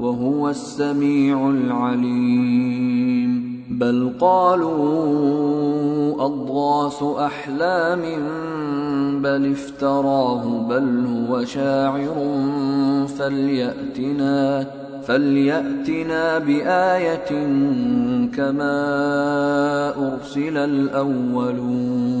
وهو السميع العليم. بل قالوا أضغاث أحلام بل افتراه بل هو شاعر فليأتنا فليأتنا بآية كما أرسل الأولون.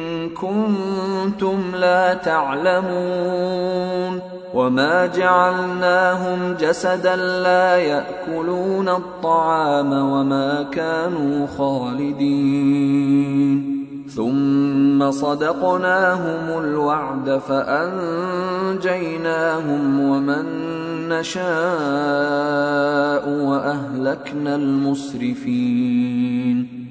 كنتم لا تعلمون وما جعلناهم جسدا لا يأكلون الطعام وما كانوا خالدين. ثم صدقناهم الوعد فأنجيناهم ومن نشاء وأهلكنا المسرفين.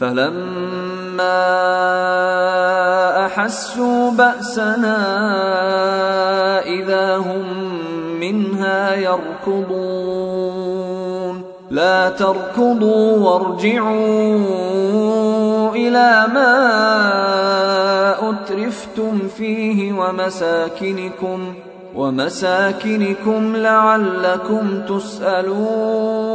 فلما أحسوا بأسنا إذا هم منها يركضون. لا تركضوا وارجعوا إلى ما أترفتم فيه ومساكنكم ومساكنكم لعلكم تسألون.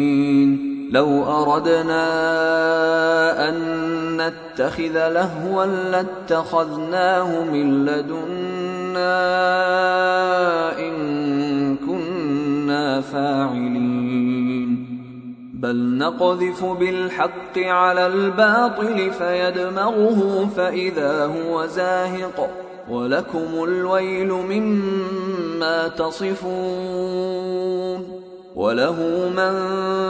لو أردنا أن نتخذ لهوا لاتخذناه من لدنا إن كنا فاعلين. بل نقذف بالحق على الباطل فيدمغه فإذا هو زاهق. ولكم الويل مما تصفون. وله من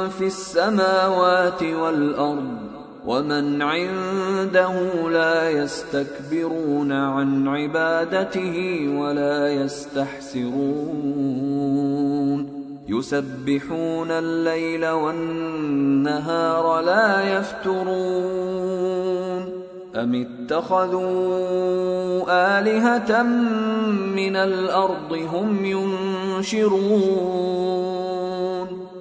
في السماوات والأرض ومن عنده لا يستكبرون عن عبادته ولا يستحسرون. يسبحون الليل والنهار لا يفترون. أم اتخذوا آلهة من الأرض هم ينشرون؟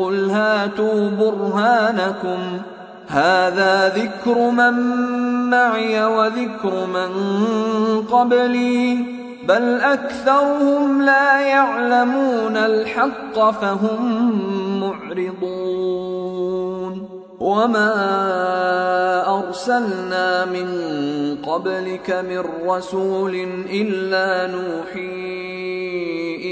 قل هاتوا برهانكم هذا ذكر من معي وذكر من قبلي بل أكثرهم لا يعلمون الحق فهم معرضون وما أرسلنا من قبلك من رسول إلا نوحي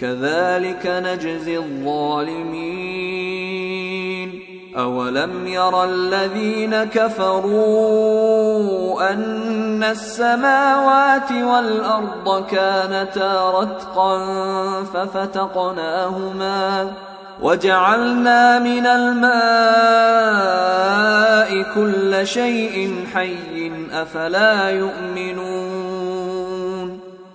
كذلك نجزي الظالمين. أولم ير الذين كفروا أن السماوات والأرض كانتا رتقا ففتقناهما وجعلنا من الماء كل شيء حي أفلا يؤمنون.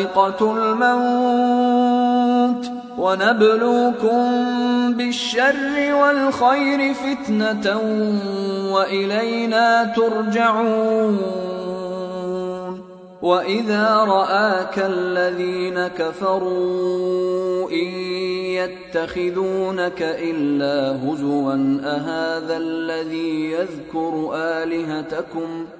ذائقة الموت ونبلوكم بالشر والخير فتنة وإلينا ترجعون وإذا رآك الذين كفروا إن يتخذونك إلا هزوا أهذا الذي يذكر آلهتكم ۖ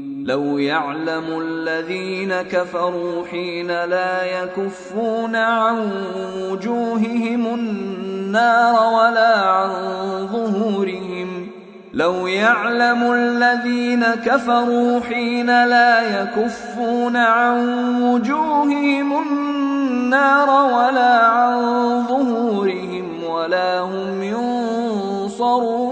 لو يعلم الذين كفروا حين لا يكفون عن وجوههم النار ولا عن ظهورهم لو يعلم الذين كفروا حين لا يكفون عن وجوههم النار ولا عن ظهورهم ولا هم ينصرون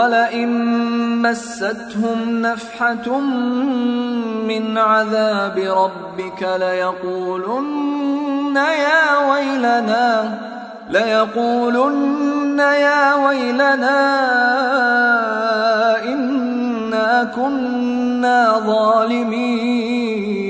ولئن مستهم نفحة من عذاب ربك ليقولن يا ويلنا ليقولن يا ويلنا إنا كنا ظالمين.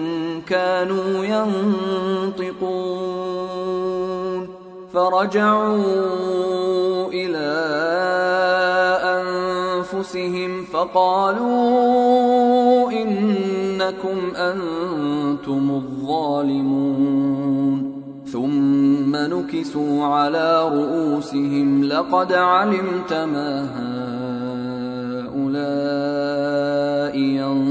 كانوا ينطقون فرجعوا إلى أنفسهم فقالوا إنكم أنتم الظالمون ثم نكسوا على رؤوسهم لقد علمت ما هؤلاء ينطقون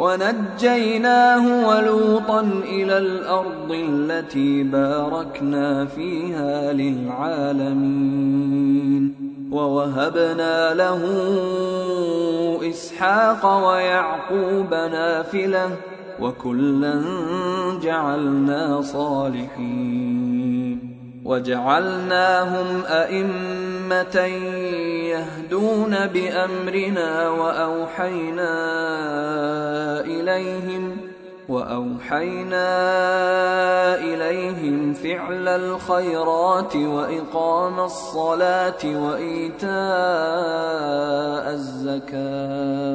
ونجيناه ولوطا إلى الأرض التي باركنا فيها للعالمين. ووهبنا له إسحاق ويعقوب نافلة وكلا جعلنا صالحين. وجعلناهم أئمة يهدون بأمرنا وأوحينا إليهم وأوحينا إليهم فعل الخيرات وإقام الصلاة وإيتاء الزكاة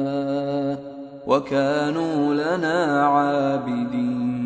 وكانوا لنا عابدين.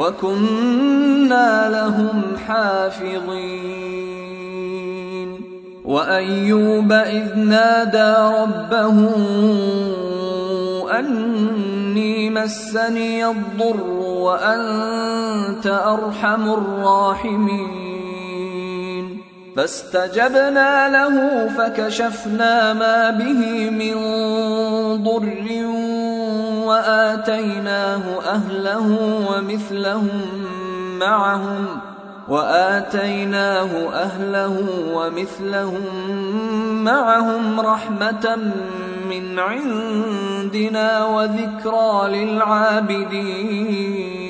وكنا لهم حافظين. وأيوب إذ نادى ربه أني مسني الضر وأنت أرحم الراحمين. فاستجبنا له فكشفنا ما به من ضر وآتيناه أهله ومثلهم معهم وآتيناه أهله ومثلهم معهم رحمة من عندنا وذكرى للعابدين.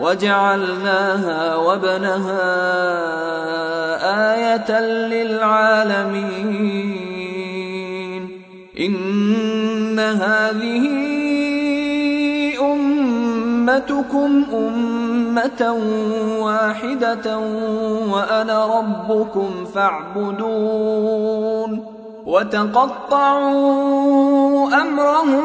وجعلناها وابنها آية للعالمين. إن هذه أمتكم أمة واحدة وأنا ربكم فاعبدون. وتقطعوا أمرهم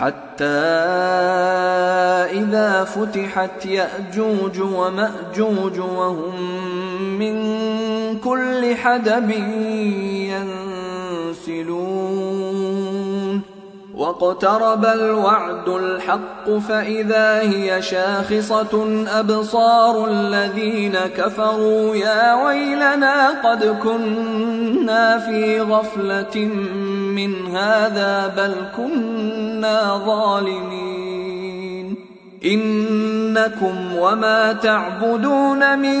حتى إذا فتحت يأجوج ومأجوج وهم من كل حدب ينسلون. واقترب الوعد الحق فإذا هي شاخصة أبصار الذين كفروا يا ويلنا قد كنا في غفلة من هذا بل كنا ظالمين إنكم وما تعبدون من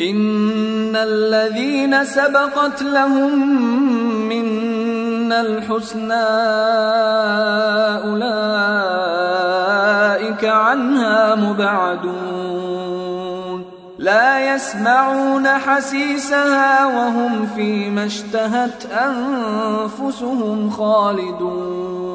إن الذين سبقت لهم منا الحسنى أولئك عنها مبعدون. لا يسمعون حسيسها وهم فيما اشتهت أنفسهم خالدون.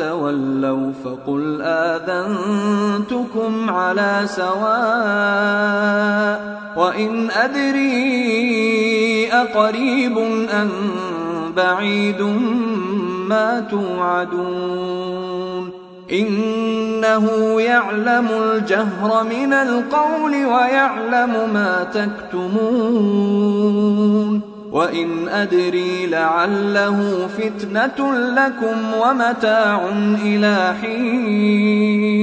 تولوا فقل آذنتكم على سواء وإن أدري أقريب أم بعيد ما توعدون إنه يعلم الجهر من القول ويعلم ما تكتمون وان ادري لعله فتنه لكم ومتاع إلى حين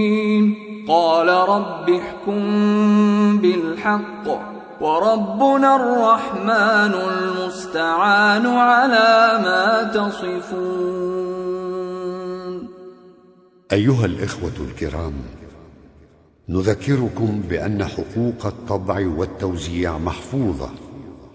قال رب احكم بالحق وربنا الرحمن المستعان على ما تصفون أيها الإخوة الكرام نذكركم بأن حقوق الطبع والتوزيع محفوظة.